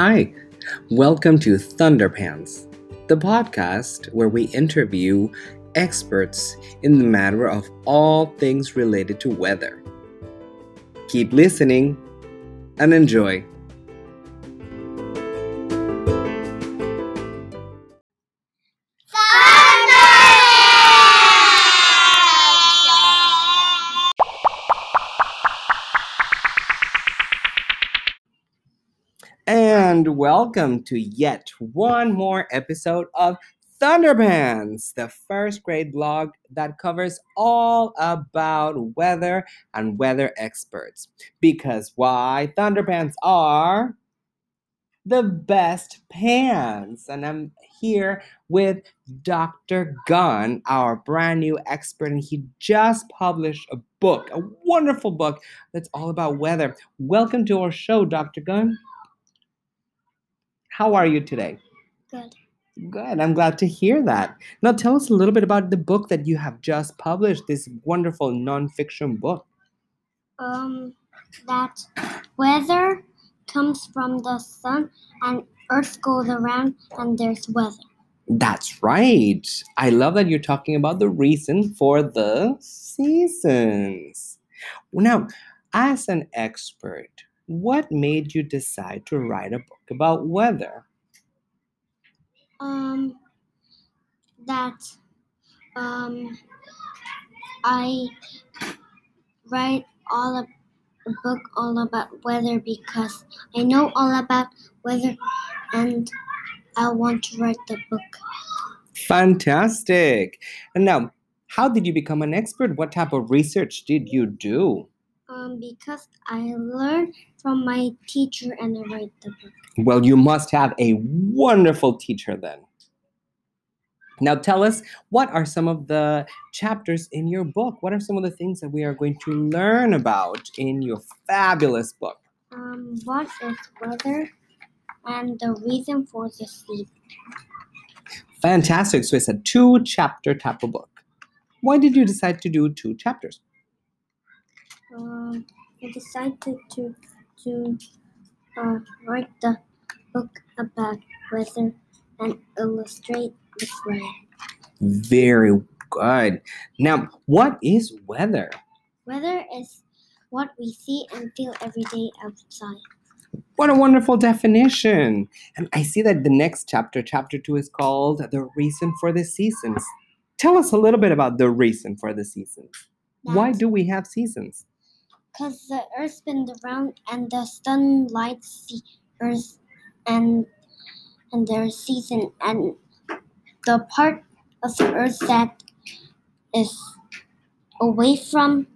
Hi, welcome to Thunderpants, the podcast where we interview experts in the matter of all things related to weather. Keep listening and enjoy. And welcome to yet one more episode of Thunderpants, the first grade blog that covers all about weather and weather experts. Because why? Thunderpants are the best pants. And I'm here with Dr. Gunn, our brand new expert, and he just published a book, a wonderful book that's all about weather. Welcome to our show, Dr. Gunn. How are you today? Good. Good. I'm glad to hear that. Now, tell us a little bit about the book that you have just published, this wonderful nonfiction book. Um, that weather comes from the sun and Earth goes around and there's weather. That's right. I love that you're talking about the reason for the seasons. Now, as an expert, what made you decide to write a book about weather? Um, that um, I write all a book all about weather because I know all about weather and I want to write the book. Fantastic. And now, how did you become an expert? What type of research did you do? Um, because I learned from my teacher and I write the book. Well, you must have a wonderful teacher then. Now, tell us what are some of the chapters in your book? What are some of the things that we are going to learn about in your fabulous book? Um, what is weather and the reason for the season? Fantastic. So it's a two chapter type of book. Why did you decide to do two chapters? Um, I decided to to uh, write the book about weather and illustrate with weather. Very good. Now, what is weather? Weather is what we see and feel every day outside. What a wonderful definition. And I see that the next chapter, chapter two, is called The Reason for the Seasons. Tell us a little bit about the reason for the seasons. Why do we have seasons? Because the Earth spins around and the sun lights the Earth and and their season and the part of the Earth that is away from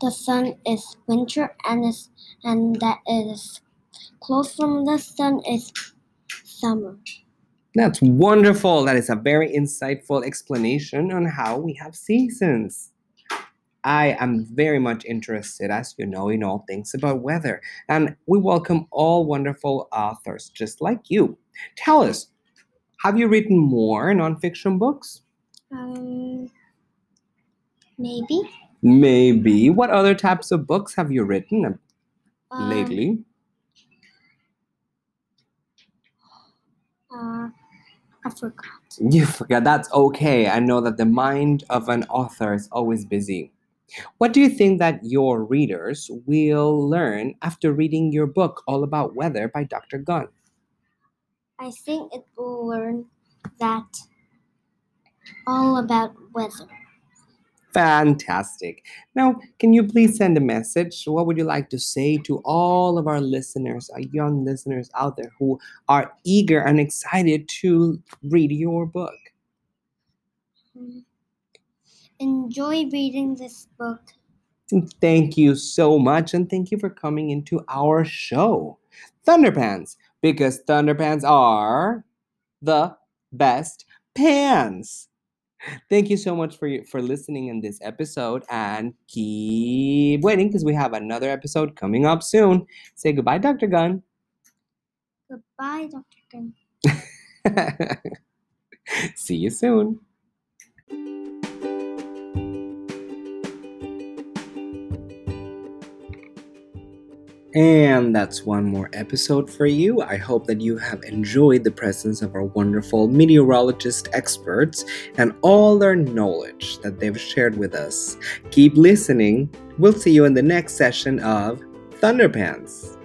the sun is winter and is and that is close from the sun is summer. That's wonderful. That is a very insightful explanation on how we have seasons. I am very much interested, as you know, in all things about weather, and we welcome all wonderful authors just like you. Tell us, have you written more nonfiction books? Um, maybe Maybe. What other types of books have you written um, lately? Uh, I forgot. You forgot. That's okay. I know that the mind of an author is always busy. What do you think that your readers will learn after reading your book, All About Weather by Dr. Gunn? I think it will learn that all about weather. Fantastic. Now, can you please send a message? What would you like to say to all of our listeners, our young listeners out there who are eager and excited to read your book? Mm. Enjoy reading this book. Thank you so much, and thank you for coming into our show, Thunderpants, because Thunderpants are the best pants. Thank you so much for for listening in this episode, and keep waiting because we have another episode coming up soon. Say goodbye, Dr. Gunn. Goodbye, Dr. Gunn. See you soon. And that's one more episode for you. I hope that you have enjoyed the presence of our wonderful meteorologist experts and all their knowledge that they've shared with us. Keep listening. We'll see you in the next session of Thunderpants.